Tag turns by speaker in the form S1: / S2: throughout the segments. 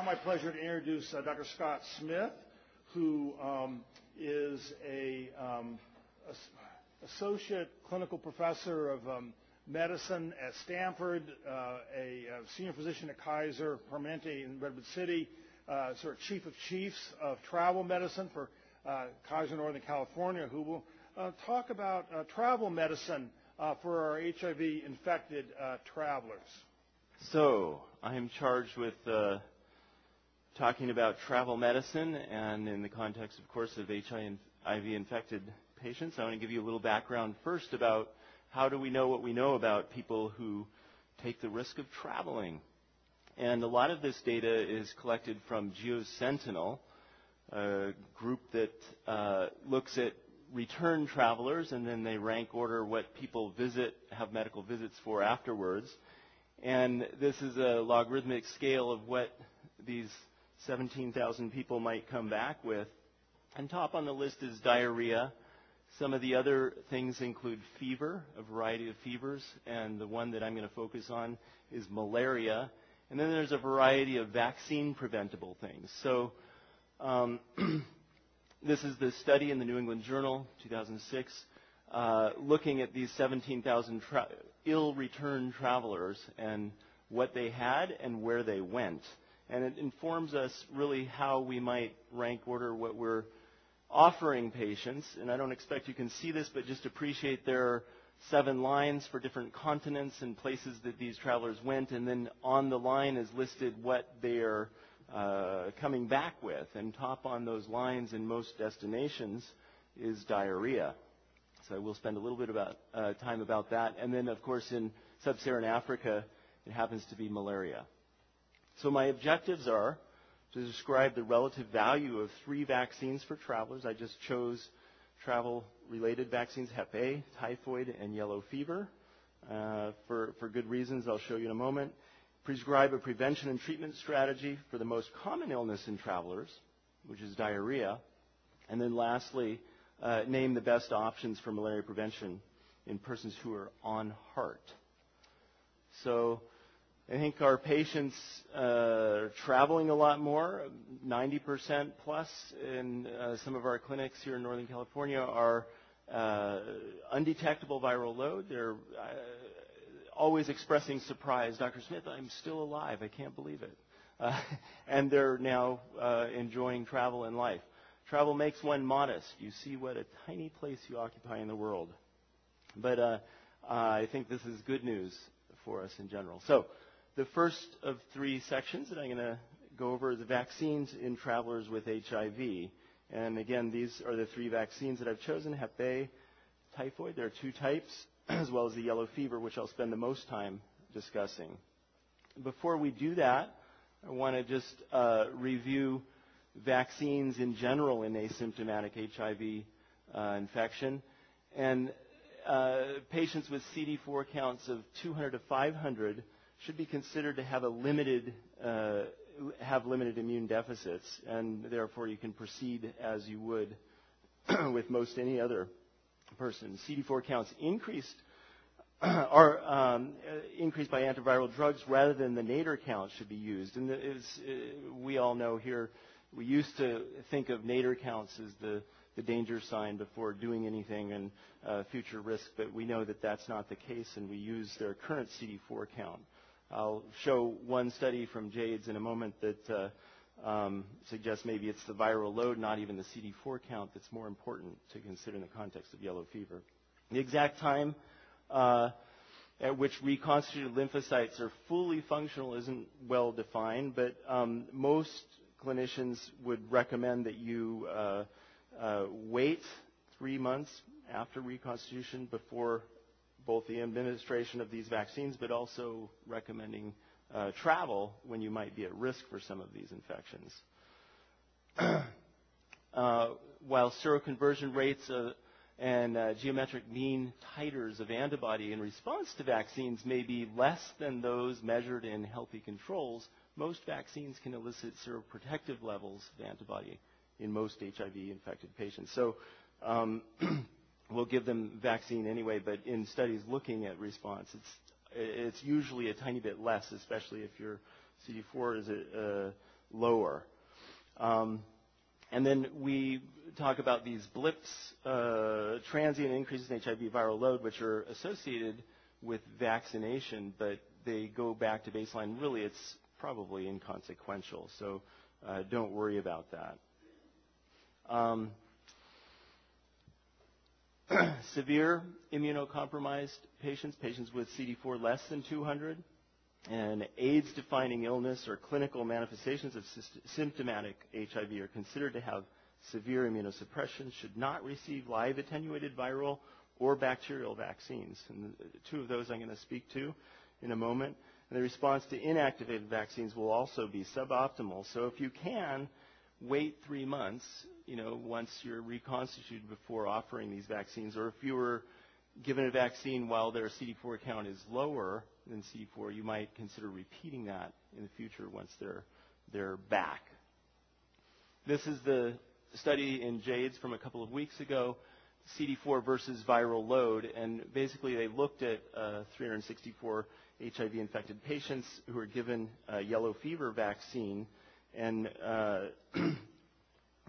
S1: now my pleasure to introduce uh, Dr. Scott Smith, who um, is a, um, associate clinical professor of um, medicine at Stanford, uh, a, a, senior physician at Kaiser Permanente in Redwood City, uh, sort of chief of chiefs of travel medicine for uh, Kaiser Northern California, who will uh, talk about uh, travel medicine uh, for our HIV-infected travelers.
S2: So I am charged with talking about travel medicine, and in the context, of course, of HIV-infected patients. I want to give you a little background first about how do we know what we know about people who take the risk of traveling. And a lot of this data is collected from GeoSentinel, a group that uh, looks at return travelers and then they rank order what people visit, have medical visits for afterwards. And this is a logarithmic scale of what these 17,000 people might come back with. And top on the list is diarrhea. Some of the other things include fever, a variety of fevers, and the one that I'm going to focus on is malaria. And then there's a variety of vaccine preventable things. So um, this is the study in the New England Journal, 2006, uh, looking at these 17,000 tra- ill-returned travelers and what they had and where they went. And it informs us really how we might rank order what we're offering patients. And I don't expect you can see this, but just appreciate there are seven lines for different continents and places that these travelers went. And then on the line is listed what they are uh, coming back with. And top on those lines in most destinations is diarrhea. So I will spend a little bit about uh, time about that. And then, of course, in sub-Saharan Africa, it happens to be malaria. So my objectives are to describe the relative value of three vaccines for travelers. I just chose travel-related vaccines, Hep A, typhoid, and yellow fever, uh, for, for good reasons I'll show you in a moment prescribe a prevention and treatment strategy for the most common illness in travelers, which is diarrhea. And then lastly, uh, name the best options for malaria prevention in persons who are on HAART. So I think our patients uh, are traveling a lot more. 90% plus in uh, some of our clinics here in Northern California are uh, undetectable viral load. They're uh, always expressing surprise. Dr. Smith, I'm still alive. I can't believe it. Uh, and they're now uh, enjoying travel and life. Travel makes one modest. You see what a tiny place you occupy in the world. But I think this is good news for us in general. So, the first of three sections that I'm going to go over the vaccines in travelers with HIV. And again, these are the three vaccines that I've chosen Hep A, typhoid. There are two types as well as the yellow fever, which I'll spend the most time discussing. Before we do that, I want to just uh, review vaccines in general in asymptomatic HIV uh, infection. And uh, patients with CD4 counts of 200 to 500 should be considered to have a limited uh, have limited immune deficits, and therefore you can proceed as you would with most any other person. CD4 counts increased are um, increased by antiviral drugs rather than the nadir count should be used. And as uh, we all know here, we used to think of nadir counts as the, the danger sign before doing anything and uh, future risk, but we know that that's not the case, and we use their current CD4 count. I'll show one study from JAIDS in a moment that uh, um, suggests maybe it's the viral load, not even the CD4 count, that's more important to consider in the context of yellow fever. The exact time uh, at which reconstituted lymphocytes are fully functional isn't well defined, but um, most clinicians would recommend that you uh, uh, wait three months after reconstitution before both the administration of these vaccines, but also recommending uh, travel when you might be at risk for some of these infections. uh, while seroconversion rates uh, and uh, geometric mean titers of antibody in response to vaccines may be less than those measured in healthy controls, most vaccines can elicit seroprotective levels of antibody in most HIV-infected patients. So um, we'll give them vaccine anyway, but in studies looking at response, it's it's usually a tiny bit less, especially if your CD4 is a, lower. Um, and then we talk about these blips, uh, transient increases in HIV viral load, which are associated with vaccination, but they go back to baseline. Really, it's probably inconsequential, so uh, don't worry about that. Um, severe immunocompromised patients, patients with CD4 less than 200, and AIDS defining illness or clinical manifestations of symptomatic HIV are considered to have severe immunosuppression, should not receive live attenuated viral or bacterial vaccines. And two of those I'm going to speak to in a moment. And the response to inactivated vaccines will also be suboptimal. So if you can, wait three months, you know, once you're reconstituted before offering these vaccines, or if you were given a vaccine while their CD4 count is lower than CD4, you might consider repeating that in the future once they're, they're back. This is the study in JAIDS from a couple of weeks ago, CD4 versus viral load, and basically they looked at uh, 364 HIV-infected patients who were given a yellow fever vaccine and uh,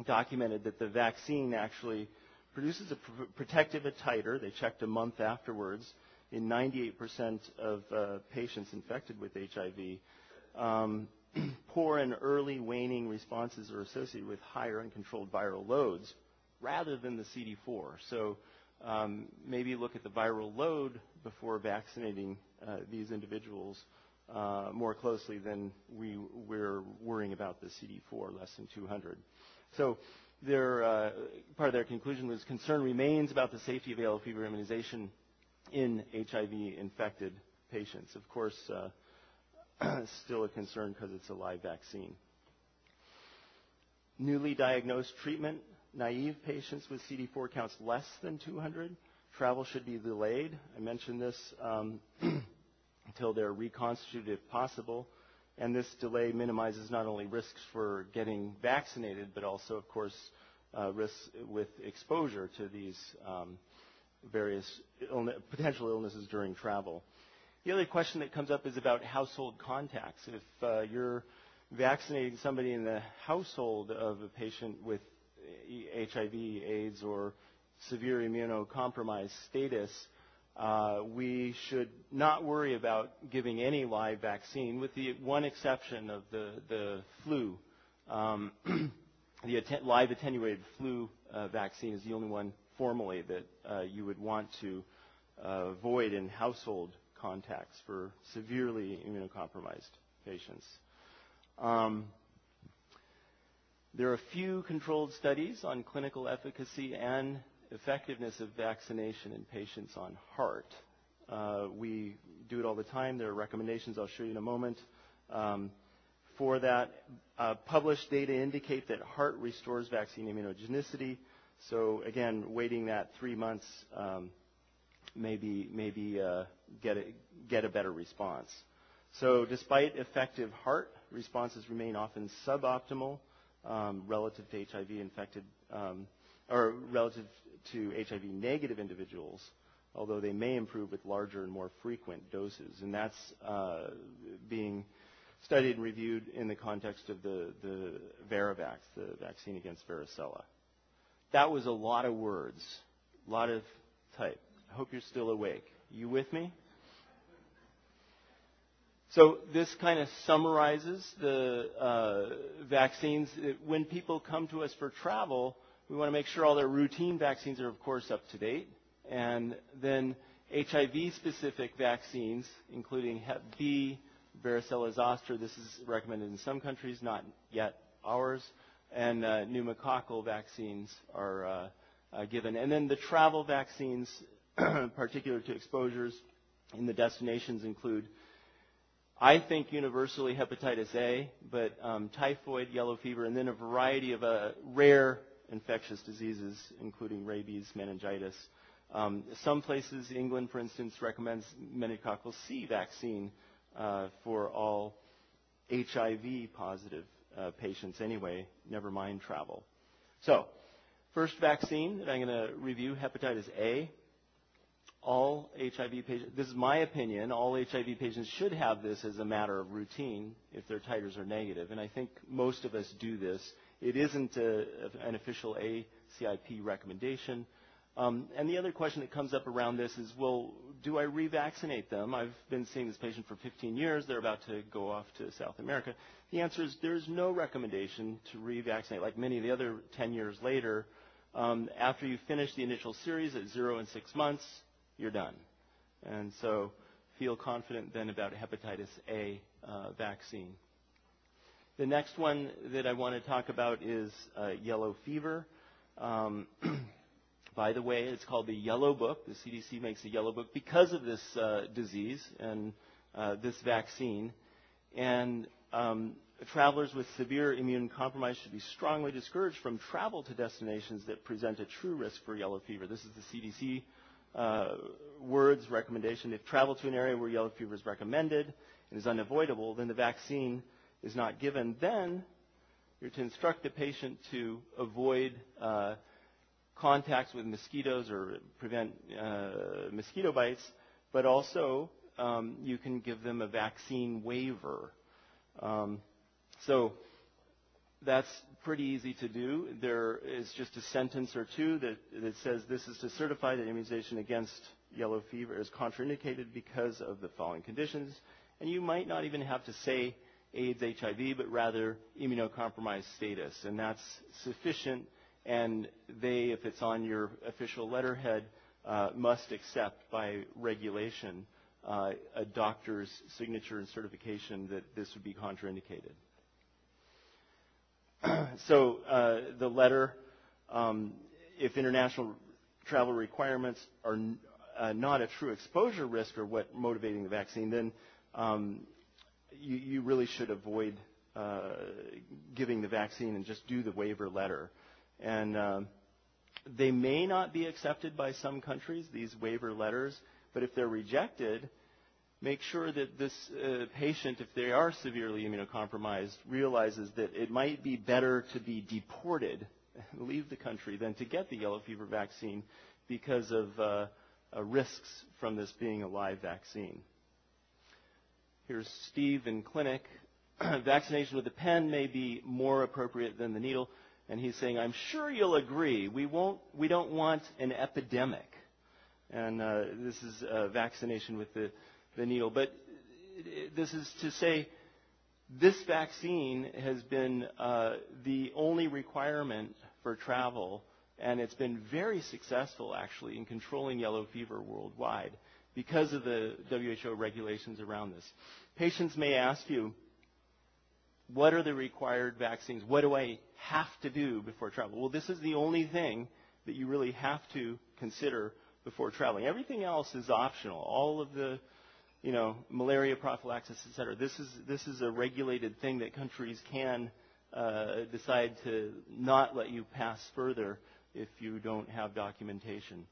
S2: documented that the vaccine actually produces a pr- protective titer. They checked a month afterwards in 98% of uh, patients infected with HIV. Um, poor and early waning responses are associated with higher uncontrolled viral loads rather than the CD4. So um, maybe look at the viral load before vaccinating uh, these individuals uh, more closely than we, we're worrying about the CD4 less than 200. So their, uh, part of their conclusion was concern remains about the safety of yellow fever immunization in HIV-infected patients. Of course, uh, still a concern because it's a live vaccine. Newly diagnosed treatment naive patients with CD4 counts less than 200, travel should be delayed. I mentioned this um, until they're reconstituted if possible. And this delay minimizes not only risks for getting vaccinated, but also, of course, uh, risks with exposure to these um, various illness, potential illnesses during travel. The other question that comes up is about household contacts. If uh, you're vaccinating somebody in the household of a patient with HIV, AIDS, or severe immunocompromised status, uh, we should not worry about giving any live vaccine, with the one exception of the, the flu. Um, the atten- live attenuated flu uh, vaccine is the only one formally that uh, you would want to uh, avoid in household contacts for severely immunocompromised patients. Um, there are a few controlled studies on clinical efficacy and effectiveness of vaccination in patients on HAART. Uh, we do it all the time. There are recommendations I'll show you in a moment. Um, for that, uh, published data indicate that HAART restores vaccine immunogenicity. So again, waiting that three months um, maybe maybe uh, get a, get a better response. So despite effective HAART, responses remain often suboptimal um, relative to HIV infected um, or relative to HIV negative individuals, although they may improve with larger and more frequent doses. And that's uh, being studied and reviewed in the context of the, the Varivax, the vaccine against varicella. That was a lot of words, a lot of type. I hope you're still awake. You with me? So this kind of summarizes the uh, vaccines. When people come to us for travel, we want to make sure all their routine vaccines are, of course, up to date. And then HIV-specific vaccines, including Hep B, varicella zoster. This is recommended in some countries, not yet ours. And uh, pneumococcal vaccines are uh, uh, given. And then the travel vaccines, particular to exposures in the destinations, include I think universally hepatitis A, but um, typhoid, yellow fever, and then a variety of uh, rare infectious diseases, including rabies, meningitis. Um, some places, England, for instance, recommends meningococcal C vaccine uh, for all HIV positive uh, patients anyway, never mind travel. So, first vaccine that I'm going to review, hepatitis A. all HIV patients, this is my opinion, all HIV patients should have this as a matter of routine if their titers are negative. And I think most of us do this. It isn't an official ACIP recommendation. Um, and the other question that comes up around this is, well, do I revaccinate them? I've been seeing this patient for 15 years. They're about to go off to South America. The answer is there's no recommendation to revaccinate. Like many of the other 10 years later, um, after you finish the initial series at zero and six months, you're done. And so feel confident then about hepatitis A uh, vaccine. The next one that I want to talk about is uh, yellow fever. Um, by the way, it's called the Yellow Book. The CDC makes a Yellow Book because of this uh, disease and uh, this vaccine. And um, travelers with severe immune compromise should be strongly discouraged from travel to destinations that present a true risk for yellow fever. This is the CDC uh, words recommendation. If travel to an area where yellow fever is recommended and is unavoidable, then the vaccine is not given. Then you're to instruct the patient to avoid uh, contacts with mosquitoes or prevent uh, mosquito bites, but also um, you can give them a vaccine waiver. Um, so that's pretty easy to do. There is just a sentence or two that, that says this is to certify that immunization against yellow fever is contraindicated because of the following conditions. And you might not even have to say AIDS, HIV, but rather immunocompromised status. And that's sufficient. And they, if it's on your official letterhead, uh, must accept by regulation uh, a doctor's signature and certification that this would be contraindicated. so uh, the letter, um, if international travel requirements are n- uh, not a true exposure risk or what motivating the vaccine, then um, you, you, really should avoid uh, giving the vaccine and just do the waiver letter. And um, they may not be accepted by some countries, these waiver letters, but if they're rejected, make sure that this uh, patient, if they are severely immunocompromised, realizes that it might be better to be deported, leave the country, than to get the yellow fever vaccine because of uh, uh, risks from this being a live vaccine. Here's Steve in clinic. Vaccination with the pen may be more appropriate than the needle. And he's saying, I'm sure you'll agree, we, won't, we don't want an epidemic. And uh, this is uh, vaccination with the the needle. But this is to say, this vaccine has been uh, the only requirement for travel, and it's been very successful actually in controlling yellow fever worldwide because of the WHO regulations around this. Patients may ask you, what are the required vaccines? What do I have to do before travel? Well, this is the only thing that you really have to consider before traveling. Everything else is optional. All of the you know, malaria prophylaxis, et cetera. This is, this is a regulated thing that countries can uh, decide to not let you pass further if you don't have documentation.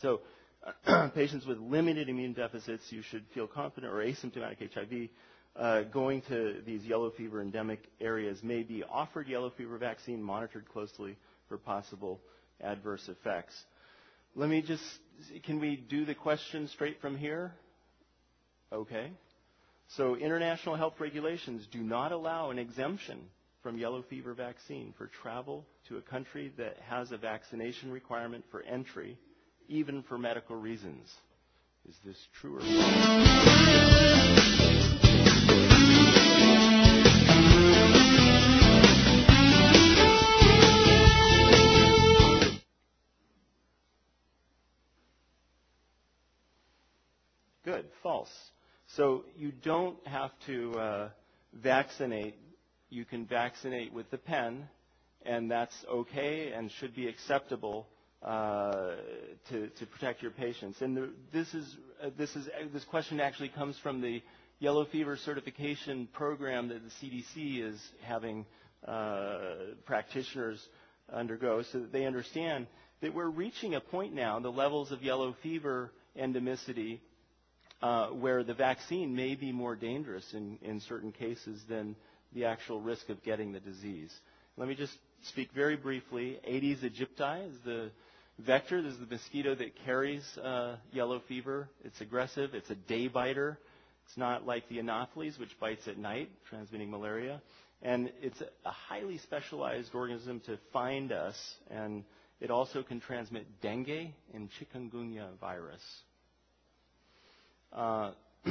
S2: So patients with limited immune deficits, you should feel confident, or asymptomatic HIV, uh, going to these yellow fever endemic areas may be offered yellow fever vaccine, monitored closely for possible adverse effects. Let me just, can we do the question straight from here? Okay? So international health regulations do not allow an exemption from yellow fever vaccine for travel to a country that has a vaccination requirement for entry, even for medical reasons. Is this true or false? Good. False. So you don't have to uh, vaccinate. You can vaccinate with the pen, and that's okay and should be acceptable uh, to, to protect your patients. And the, this is uh, this is uh, this question actually comes from the yellow fever certification program that the CDC is having uh, practitioners undergo, so that they understand that we're reaching a point now. The levels of yellow fever endemicity uh, where the vaccine may be more dangerous in, in certain cases than the actual risk of getting the disease. Let me just speak very briefly. Aedes aegypti is the vector. This is the mosquito that carries uh, yellow fever. It's aggressive. It's a day biter. It's not like the Anopheles, which bites at night, transmitting malaria. And it's a highly specialized organism to find us, and it also can transmit dengue and chikungunya virus. Uh,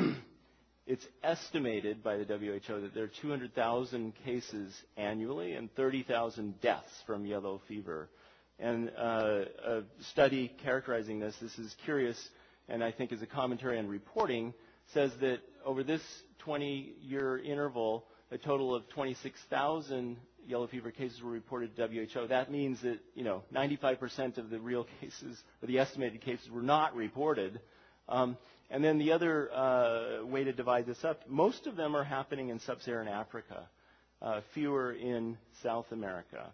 S2: it's estimated by the WHO that there are 200,000 cases annually and 30,000 deaths from yellow fever. And uh, a study characterizing this, this is curious, and I think is a commentary on reporting, says that over this 20-year interval, a total of 26,000 yellow fever cases were reported to WHO. That means that you know 95% of the real cases, or the estimated cases, were not reported. Um, and then the other uh, way to divide this up, most of them are happening in sub-Saharan Africa, uh, fewer in South America.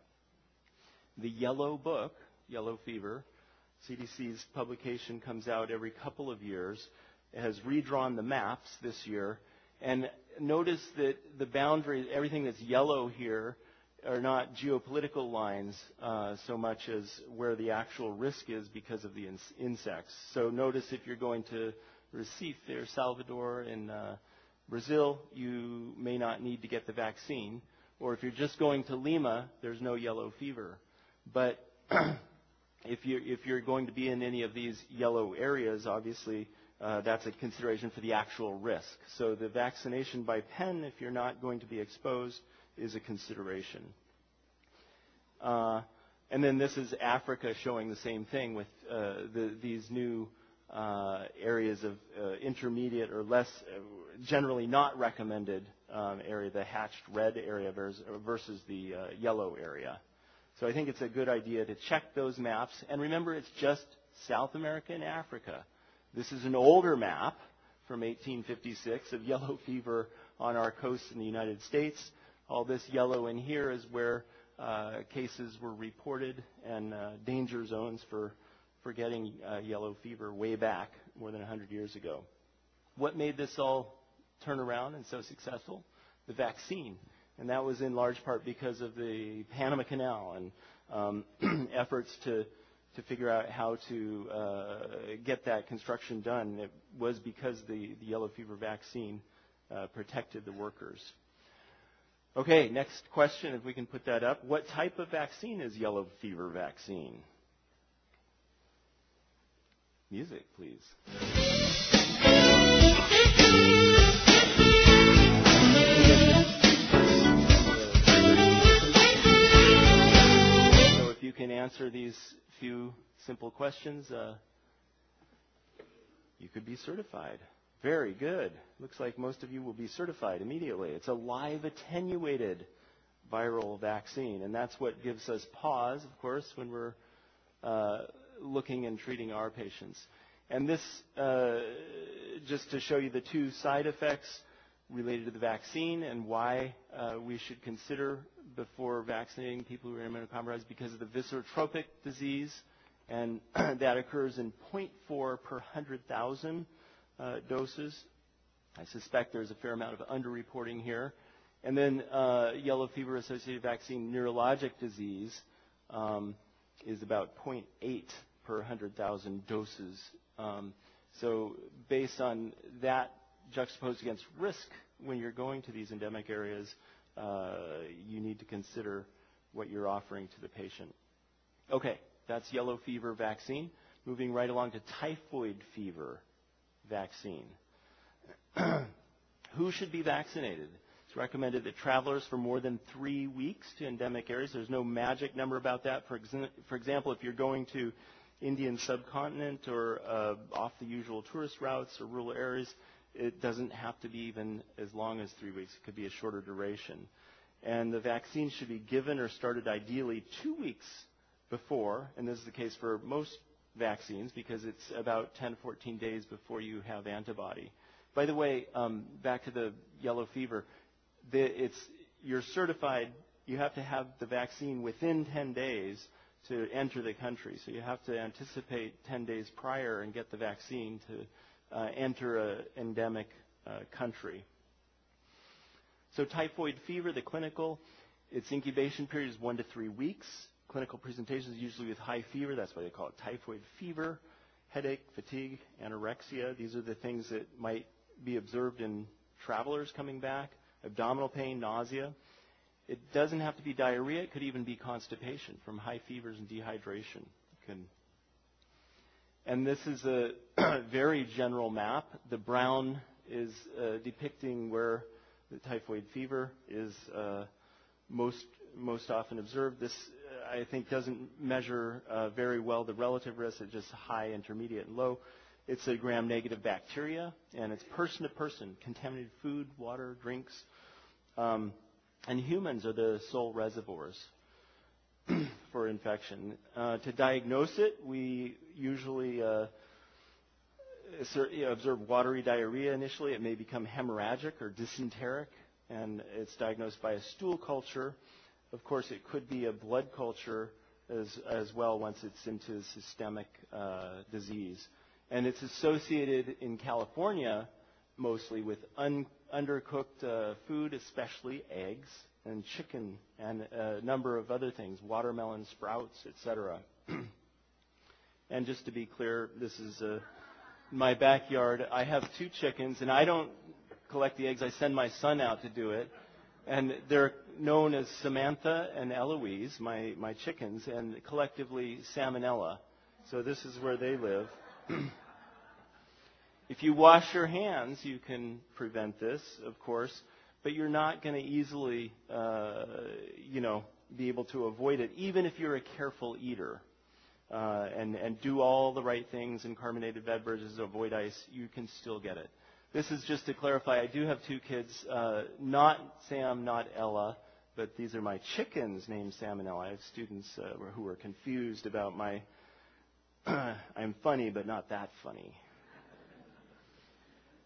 S2: The Yellow Book, Yellow Fever, CDC's publication comes out every couple of years, it has redrawn the maps this year, and notice that the boundary, everything that's yellow here, are not geopolitical lines uh, so much as where the actual risk is because of the in- insects. So notice if you're going to Recife or Salvador in uh, Brazil, you may not need to get the vaccine. Or if you're just going to Lima, there's no yellow fever. But if, you're, if you're going to be in any of these yellow areas, obviously uh, that's a consideration for the actual risk. So the vaccination by pen, if you're not going to be exposed, is a consideration. Uh, and then this is Africa showing the same thing with uh, the, these new uh, areas of uh, intermediate or less, uh, generally not recommended um, area, the hatched red area versus, versus the yellow area. So I think it's a good idea to check those maps. And remember, it's just South America and Africa. This is an older map from 1856 of yellow fever on our coasts in the United States. All this yellow in here is where uh, cases were reported and uh, danger zones for, for getting uh, yellow fever way back more than 100 years ago. What made this all turn around and so successful? The vaccine. And that was in large part because of the Panama Canal and um, efforts to to figure out how to uh, get that construction done. It was because the, the yellow fever vaccine uh, protected the workers. Okay, next question, if we can put that up. What type of vaccine is yellow fever vaccine? Music, please. Simple questions, uh, you could be certified. Very good. Looks like most of you will be certified immediately. It's a live attenuated viral vaccine, and that's what gives us pause, of course, when we're uh, looking and treating our patients. And this, uh, just to show you the two side effects related to the vaccine and why uh, we should consider before vaccinating people who are immunocompromised because of the viscerotropic disease, and that occurs in 0.4 per 100,000 uh, doses. I suspect there's a fair amount of underreporting here. And then uh, yellow fever associated vaccine neurologic disease um, is about 0.8 per 100,000 doses. Um, so based on that juxtaposed against risk when you're going to these endemic areas, uh, you need to consider what you're offering to the patient. Okay, that's yellow fever vaccine. Moving right along to typhoid fever vaccine. Who should be vaccinated? It's recommended that travelers for more than three weeks to endemic areas. There's no magic number about that. For, for example, if you're going to Indian subcontinent or uh, off the usual tourist routes or rural areas, it doesn't have to be even as long as three weeks. It could be a shorter duration. And the vaccine should be given or started ideally two weeks before, and this is the case for most vaccines because it's about 10, 14 days before you have antibody. By the way, um, back to the yellow fever, the, it's, you're certified, you have to have the vaccine within 10 days to enter the country. So you have to anticipate 10 days prior and get the vaccine to uh, enter an endemic uh, country. So typhoid fever, the clinical, its incubation period is one to three weeks. Clinical presentations, usually with high fever. That's why they call it typhoid fever, headache, fatigue, anorexia. These are the things that might be observed in travelers coming back. Abdominal pain, nausea. It doesn't have to be diarrhea. It could even be constipation from high fevers and dehydration. Can, and this is a very general map. The brown is uh, depicting where the typhoid fever is uh, most most often observed. This, I think, doesn't measure uh, very well the relative risk. It's just high, intermediate, and low. It's a gram-negative bacteria, and it's person to person, contaminated food, water, drinks. Um, and humans are the sole reservoirs for infection. Uh, to diagnose it, we usually uh, observe watery diarrhea initially. It may become hemorrhagic or dysenteric, and it's diagnosed by a stool culture. Of course, it could be a blood culture as, as well once it's into systemic uh, disease. And it's associated in California mostly with un, undercooked uh, food, especially eggs and chicken and a number of other things, watermelon sprouts, etc. and just to be clear, this is uh, my backyard. I have two chickens, and I don't collect the eggs. I send my son out to do it. And they're known as Samantha and Eloise, my, my chickens, and collectively Salmonella. So this is where they live. if you wash your hands, you can prevent this, of course, but you're not going to easily, uh, you know, be able to avoid it, even if you're a careful eater. Uh, and, and do all the right things in carbonated beverages, avoid ice, you can still get it. This is just to clarify, I do have two kids, uh, not Sam, not Ella, but these are my chickens named Sam and Ella. I have students uh, who are confused about my, I'm funny, but not that funny.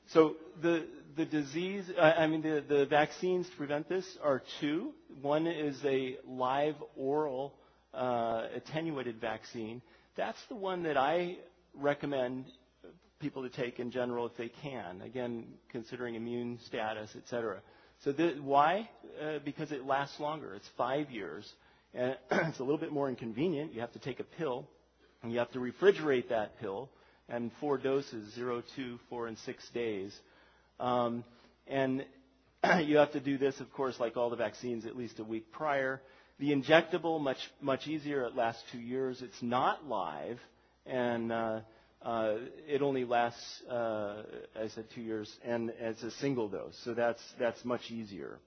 S2: So the, the disease, I mean, the, the vaccines to prevent this are two. One is a live oral uh, attenuated vaccine. That's the one that I recommend people to take in general if they can. Again, considering immune status, et cetera. So the, why? Uh, because it lasts longer. It's five years. And it's a little bit more inconvenient. You have to take a pill, and you have to refrigerate that pill, and four doses, zero, two, four, and six days. Um, and you have to do this, of course, like all the vaccines, at least a week prior. The injectable, much much easier. It lasts two years. It's not live, and uh, uh, it only lasts, uh, I said, two years, and it's a single dose. So that's that's much easier.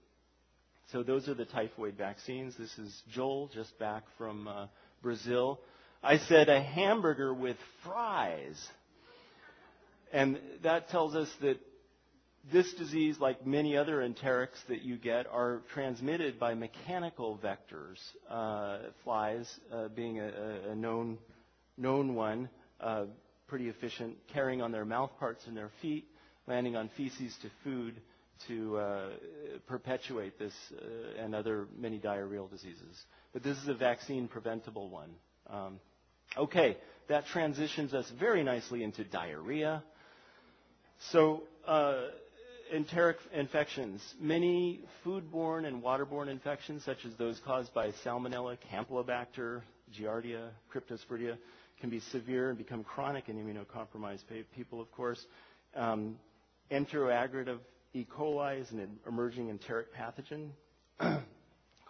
S2: So those are the typhoid vaccines. This is Joel, just back from uh, Brazil. I said a hamburger with fries, and that tells us that this disease, like many other enterics that you get, are transmitted by mechanical vectors. Uh, flies uh, being a, a, known known one, uh, pretty efficient, carrying on their mouth parts and their feet, landing on feces to food to uh, perpetuate this uh, and other many diarrheal diseases. But this is a vaccine preventable one. Um, okay, that transitions us very nicely into diarrhea. So uh, enteric infections. Many foodborne and waterborne infections, such as those caused by Salmonella, Campylobacter, Giardia, Cryptosporidia, can be severe and become chronic in immunocompromised people, of course. Um, E. coli is an emerging enteric pathogen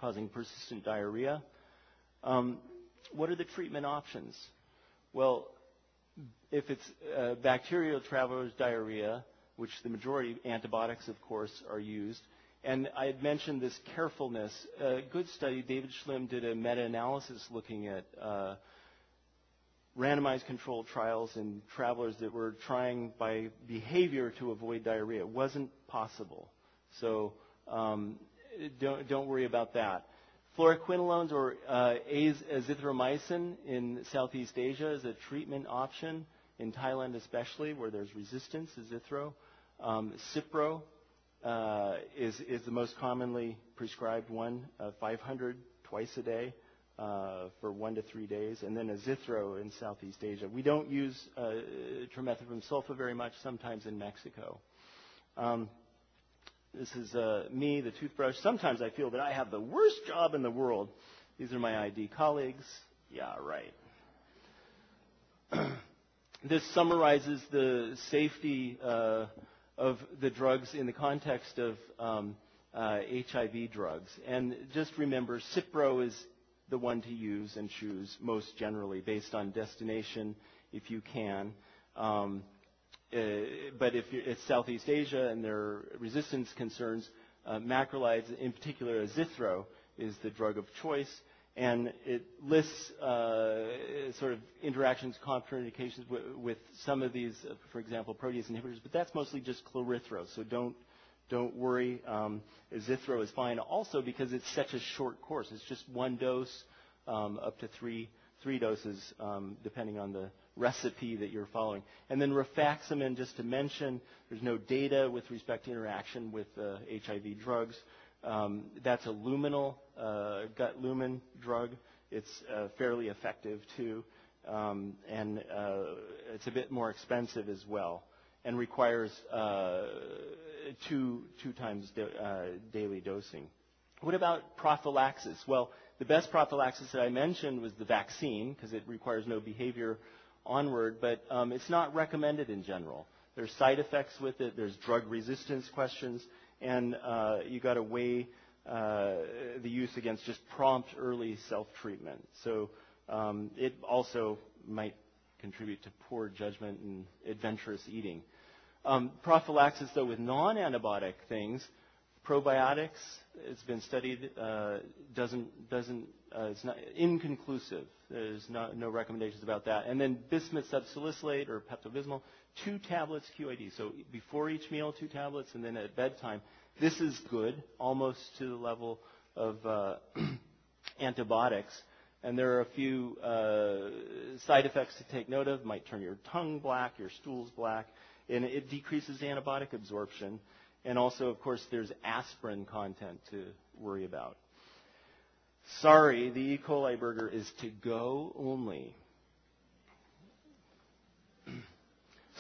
S2: causing persistent diarrhea. Um, what are the treatment options? Well, if it's uh, bacterial traveler's diarrhea, which the majority antibiotics, of course, are used. And I had mentioned this carefulness. A good study, David Shlim did a meta-analysis looking at uh, randomized controlled trials in travelers that were trying by behavior to avoid diarrhea. It wasn't possible. So um, don't, don't worry about that. Fluoroquinolones or uh, azithromycin in Southeast Asia is a treatment option in Thailand especially, where there's resistance to Zithro. Um, Cipro uh, is, is the most commonly prescribed one, uh, 500 twice a day uh, for one to three days, and then Azithro in Southeast Asia. We don't use uh, trimethoprim sulfa very much, sometimes in Mexico. Um, this is uh, me, the toothbrush. Sometimes I feel that I have the worst job in the world These are my ID colleagues. Yeah, right. this summarizes the safety uh, of the drugs in the context of um, uh, HIV drugs. And just remember, Cipro is the one to use and choose most generally based on destination if you can. Um, uh, but if it's Southeast Asia and there are resistance concerns, uh, macrolides, in particular azithro, is the drug of choice and it lists uh, sort of interactions, contraindications with, with some of these, uh, for example, protease inhibitors, but that's mostly just clarithro, so don't don't worry. Um, Azithro is fine also because it's such a short course. It's just one dose um, up to three three doses um, depending on the recipe that you're following. And then rifaximin, just to mention, there's no data with respect to interaction with uh, HIV drugs. Um, that's a luminal uh, gut lumen drug. It's uh, fairly effective too, um, and uh, it's a bit more expensive as well, and requires uh, two two times da- uh, daily dosing. What about prophylaxis? Well, the best prophylaxis that I mentioned was the vaccine because it requires no behavior onward, but um, it's not recommended in general. There's side effects with it. There's drug resistance questions and uh, you got to weigh uh, the use against just prompt early self-treatment. So um, it also might contribute to poor judgment and adventurous eating. Um, prophylaxis, though, with non-antibiotic things, probiotics, it's been studied, uh, doesn't doesn't uh, it's not inconclusive. There's not, no recommendations about that. And then bismuth subsalicylate or Pepto-Bismol, two tablets QID. So before each meal, two tablets, and then at bedtime. This is good, almost to the level of uh, antibiotics. And there are a few uh, side effects to take note of. Might turn your tongue black, your stools black, and it decreases antibiotic absorption. And also, of course, there's aspirin content to worry about. Sorry, the E. coli burger is to go only.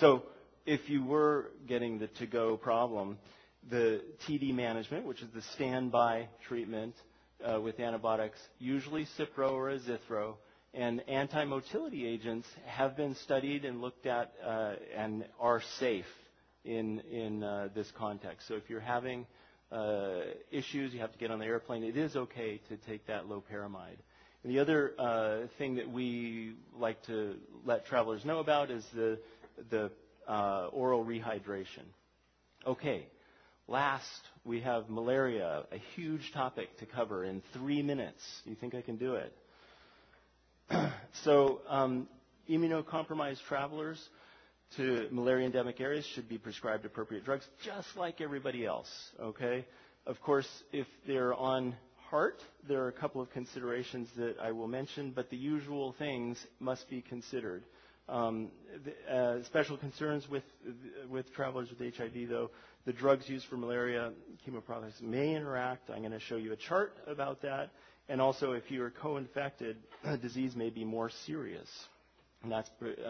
S2: so, if you were getting the to go problem, the TD management, which is the standby treatment uh, with antibiotics, usually Cipro or Azithro, and anti-motility agents have been studied and looked at uh, and are safe in in uh, this context. So if you're having uh, issues, you have to get on the airplane, it is okay to take that loperamide. And the other uh, thing that we like to let travelers know about is the the uh, oral rehydration. Okay, last we have malaria, a huge topic to cover in three minutes. Do you think I can do it? so, um, immunocompromised travelers to malaria endemic areas should be prescribed appropriate drugs, just like everybody else. Okay. Of course, if they're on HAART, there are a couple of considerations that I will mention, but the usual things must be considered. Um, the, uh, special concerns with with travelers with HIV, though, the drugs used for malaria chemoprophylaxis may interact. I'm going to show you a chart about that. And also, if you are co-infected, disease may be more serious. And that's uh,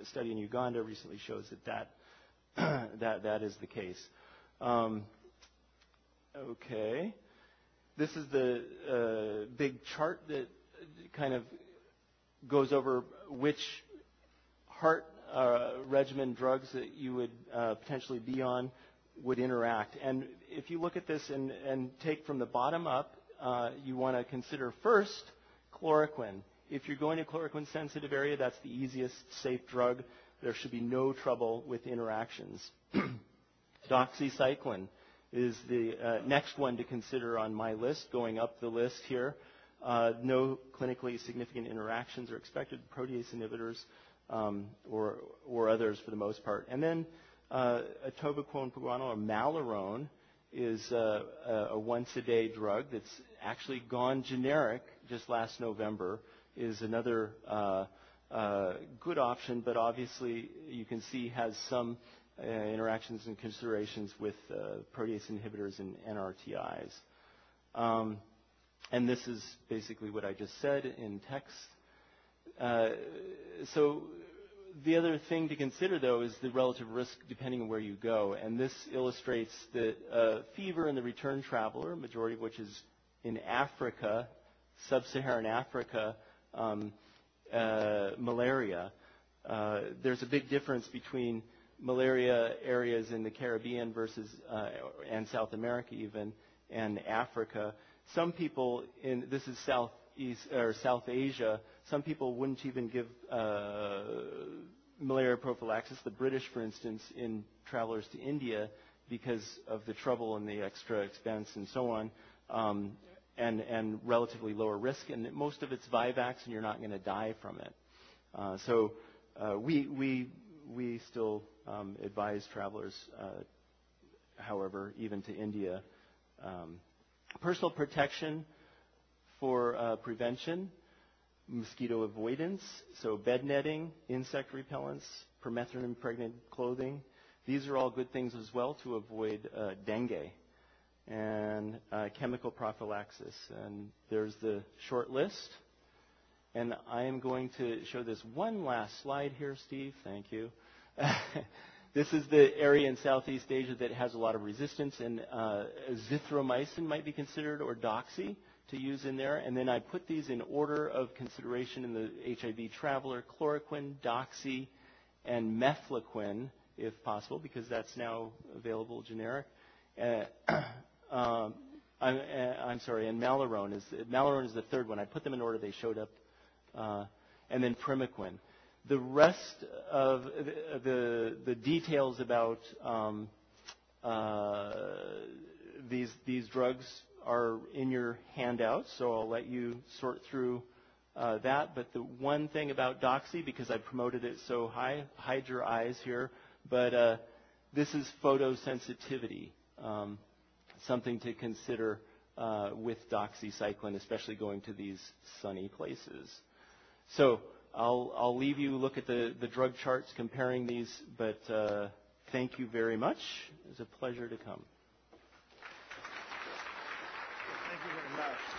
S2: a study in Uganda recently shows that that, that, that is the case. Um, okay. This is the uh, big chart that kind of goes over which HAART uh, regimen drugs that you would uh, potentially be on would interact. And if you look at this and, and take from the bottom up, uh, you want to consider first chloroquine. If you're going to chloroquine sensitive area, that's the easiest safe drug. There should be no trouble with interactions. Doxycycline is the uh, next one to consider on my list, going up the list here. Uh, no clinically significant interactions are expected. Protease inhibitors um, or, or others for the most part. And then uh, atovaquone or Malarone is a, a once-a-day drug that's actually gone generic just last November is another uh, uh, good option, but obviously you can see has some uh, interactions and considerations with uh, protease inhibitors and NRTIs. Um, and this is basically what I just said in text. Uh, so the other thing to consider, though, is the relative risk depending on where you go. And this illustrates that uh, fever in the return traveler, majority of which is in Africa, sub-Saharan Africa, um, uh, malaria. Uh, there's a big difference between malaria areas in the Caribbean versus uh, and South America even and Africa. Some people in this is Southeast or South Asia. Some people wouldn't even give uh, malaria prophylaxis. The British, for instance, in travelers to India, because of the trouble and the extra expense and so on, um, and, and relatively lower risk. And most of it's Vivax, and you're not going to die from it. Uh, so uh, we, we, we still um, advise travelers, uh, however, even to India. Um, personal protection for uh, prevention, mosquito avoidance, so bed netting, insect repellents, permethrin impregnated clothing. These are all good things as well to avoid uh, dengue and uh, chemical prophylaxis. And there's the short list. And I am going to show this one last slide here, Steve. Thank you. this is the area in Southeast Asia that has a lot of resistance, and uh, might be considered, or doxy to use in there. And then I put these in order of consideration in the HIV traveler, chloroquine, doxy, and mefloquine, if possible, because that's now available generic. Uh, um, I'm, uh, I'm, sorry, and Malarone is, Malarone is the third one. I put them in order they showed up. Uh, and then Primaquine. The rest of the, the, the details about um, uh, these, these drugs are in your handout, so I'll let you sort through uh, that. But the one thing about Doxy, because I promoted it so high, hide your eyes here, but uh, this is photosensitivity, um, something to consider uh, with doxycycline, especially going to these sunny places. So I'll, I'll leave you look at the, the drug charts comparing these, but uh, thank you very much. It was a pleasure to come.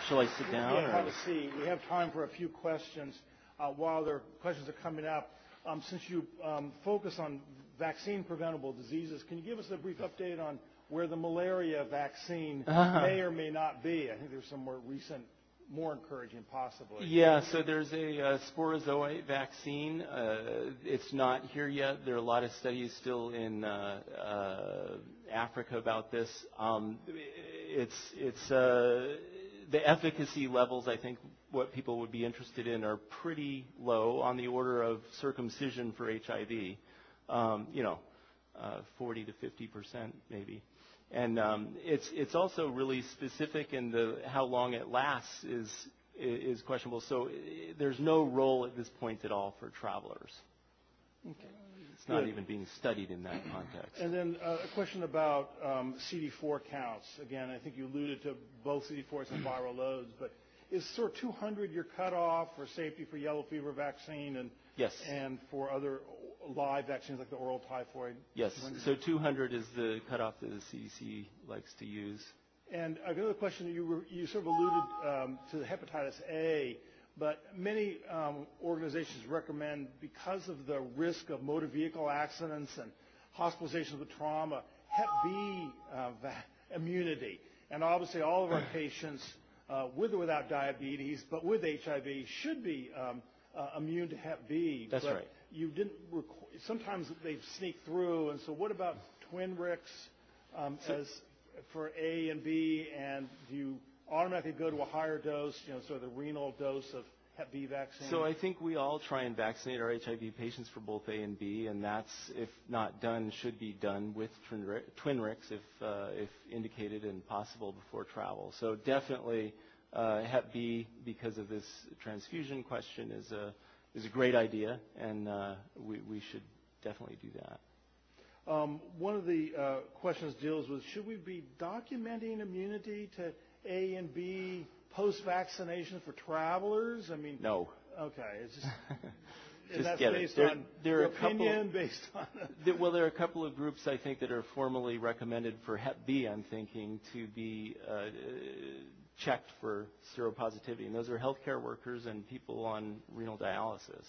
S2: Shall I sit down?
S1: Yeah, have a seat. We have time for a few questions. Uh, while the questions are coming up, um, since you um, focus on vaccine preventable diseases, can you give us a brief update on where the malaria vaccine uh-huh. may or may not be? I think there's some more recent more encouraging, possibly.
S2: Yeah, so there's a uh, sporozoite vaccine. Uh, it's not here yet. There are a lot of studies still in uh, uh Africa about this. Um, it's it's uh, the efficacy levels. I think what people would be interested in are pretty low, on the order of circumcision for HIV. Um, you know, uh, 40 to 50 percent maybe. And um, it's it's also really specific in the how long it lasts is is questionable. So there's no role at this point at all for travelers.
S1: Okay.
S2: Not even being studied in that context.
S1: And then uh, a question about um, CD4 counts. Again, I think you alluded to both CD4s and viral loads, but is sort of 200 your cutoff for safety for yellow fever vaccine and
S2: yes.
S1: and for other live vaccines like the oral typhoid?
S2: Yes. So 200 is the cutoff that the CDC likes to use.
S1: And another question, you, were, you sort of alluded um, to hepatitis A, but many um, organizations recommend, because of the risk of motor vehicle accidents and hospitalizations with trauma, Hep B uh, immunity. And obviously, all of our patients, uh, with or without diabetes, but with HIV, should be um, uh, immune to Hep B.
S2: That's
S1: but
S2: right
S1: you didn't. Sometimes they sneak through, and so what about Twinrix um, as for A and B, and do you automatically go to a higher dose, you know, sort of the renal dose of Hep B vaccine?
S2: So I think we all try and vaccinate our HIV patients for both A and B, and that's, if not done, should be done with Twinrix if, uh, if indicated and possible before travel. So definitely uh, Hep B, because of this transfusion question, is a is a great idea, and uh, we, we should definitely do that.
S1: Um, one of the uh, questions deals with should we be documenting immunity to A and B post vaccination for travelers? I mean,
S2: no.
S1: Okay, it's just.
S2: just
S1: that's
S2: get
S1: based
S2: it. There,
S1: on
S2: there are
S1: opinion,
S2: couple,
S1: based on.
S2: there, well, there are a couple of groups I think that are formally recommended for Hep B. I'm thinking to be uh, checked for seropositivity, and those are healthcare workers and people on renal dialysis.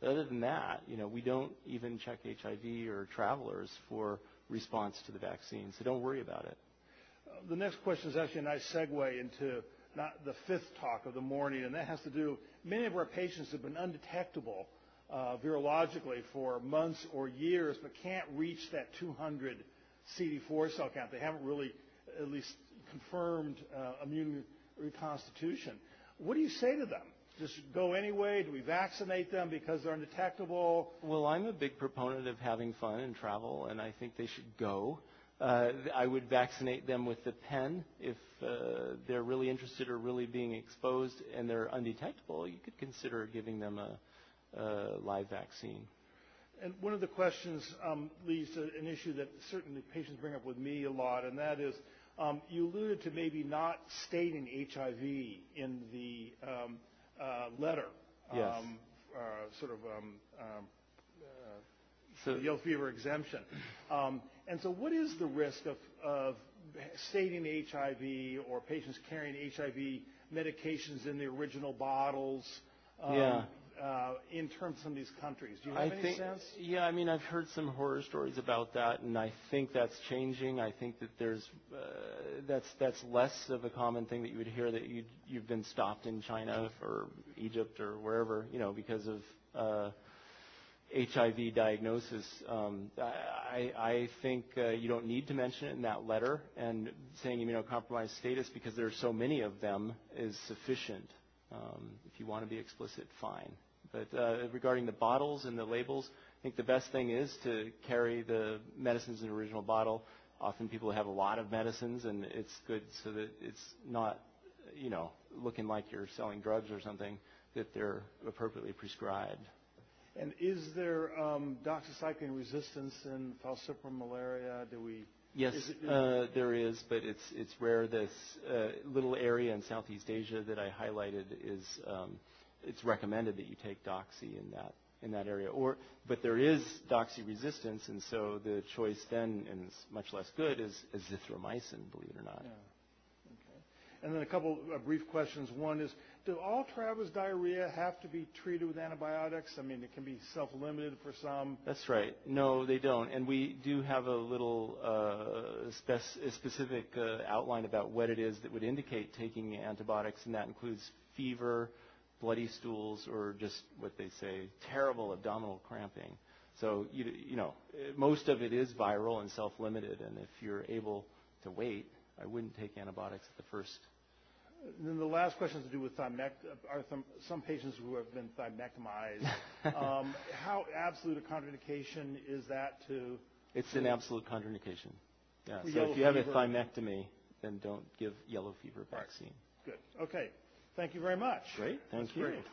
S2: But other than that, you know, we don't even check HIV or travelers for response to the vaccine, so don't worry about it.
S1: The next question is actually a nice segue into not the fifth talk of the morning, and that has to do. Many of our patients have been undetectable uh, virologically for months or years, but can't reach that 200 CD4 cell count. They haven't really, at least, confirmed uh, immune reconstitution. What do you say to them? Just go anyway? Do we vaccinate them because they're undetectable?
S2: Well, I'm a big proponent of having fun and travel, and I think they should go. Uh, I would vaccinate them with the pen if uh, they're really interested or really being exposed and they're undetectable. You could consider giving them a, a live vaccine.
S1: And one of the questions um, leads to an issue that certainly patients bring up with me a lot, and that is um, you alluded to maybe not stating HIV in the um, uh, letter.
S2: Yes.
S1: Um, uh, sort of um, um, uh,
S2: So-
S1: yellow fever exemption. And so, what is the risk of, of stating HIV or patients carrying HIV medications in the original bottles? um,
S2: Yeah.
S1: Uh, in terms of some of these countries, do you have
S2: I
S1: any
S2: think,
S1: sense?
S2: yeah, I mean, I've heard some horror stories about that, and I think that's changing. I think that there's uh, that's that's less of a common thing that you would hear that you you've been stopped in China or Egypt or wherever, you know, because of uh, HIV diagnosis. Um, I, I think uh, you don't need to mention it in that letter, and saying immunocompromised status because there are so many of them is sufficient. Um, if you want to be explicit, fine. But uh, regarding the bottles and the labels, I think the best thing is to carry the medicines in the original bottle. Often people have a lot of medicines, and it's good so that it's not, you know, looking like you're selling drugs or something. That they're appropriately prescribed.
S1: And is there um, doxycycline resistance in falciparum malaria? Do we?
S2: Yes,
S1: Is it-
S2: uh, there is, but it's it's rare. This uh, little area in Southeast Asia that I highlighted is um, it's recommended that you take doxy in that in that area. Or but there is doxy resistance, and so the choice then, and it's much less good, is azithromycin. Believe it or not.
S1: Yeah. And then a couple of brief questions. One is, do all travelers diarrhea have to be treated with antibiotics? I mean, it can be self-limited for some.
S2: That's right. No, they don't. And we do have a little uh, spec- specific uh, outline about what it is that would indicate taking antibiotics, and that includes fever, bloody stools, or just what they say, terrible abdominal cramping. So, you, you know, most of it is viral and self-limited, and if you're able to wait, I wouldn't take antibiotics at the first.
S1: Then the last question has to do with thymect- are some, some patients who have been thymectomized. um, how absolute a contraindication is that to?
S2: It's an absolute contraindication. Yeah.
S1: For
S2: So if you have a thymectomy, then don't give yellow fever
S1: Right.
S2: vaccine.
S1: Good. Okay. Thank you very much.
S2: Great. Thank
S1: That's
S2: you.
S1: great.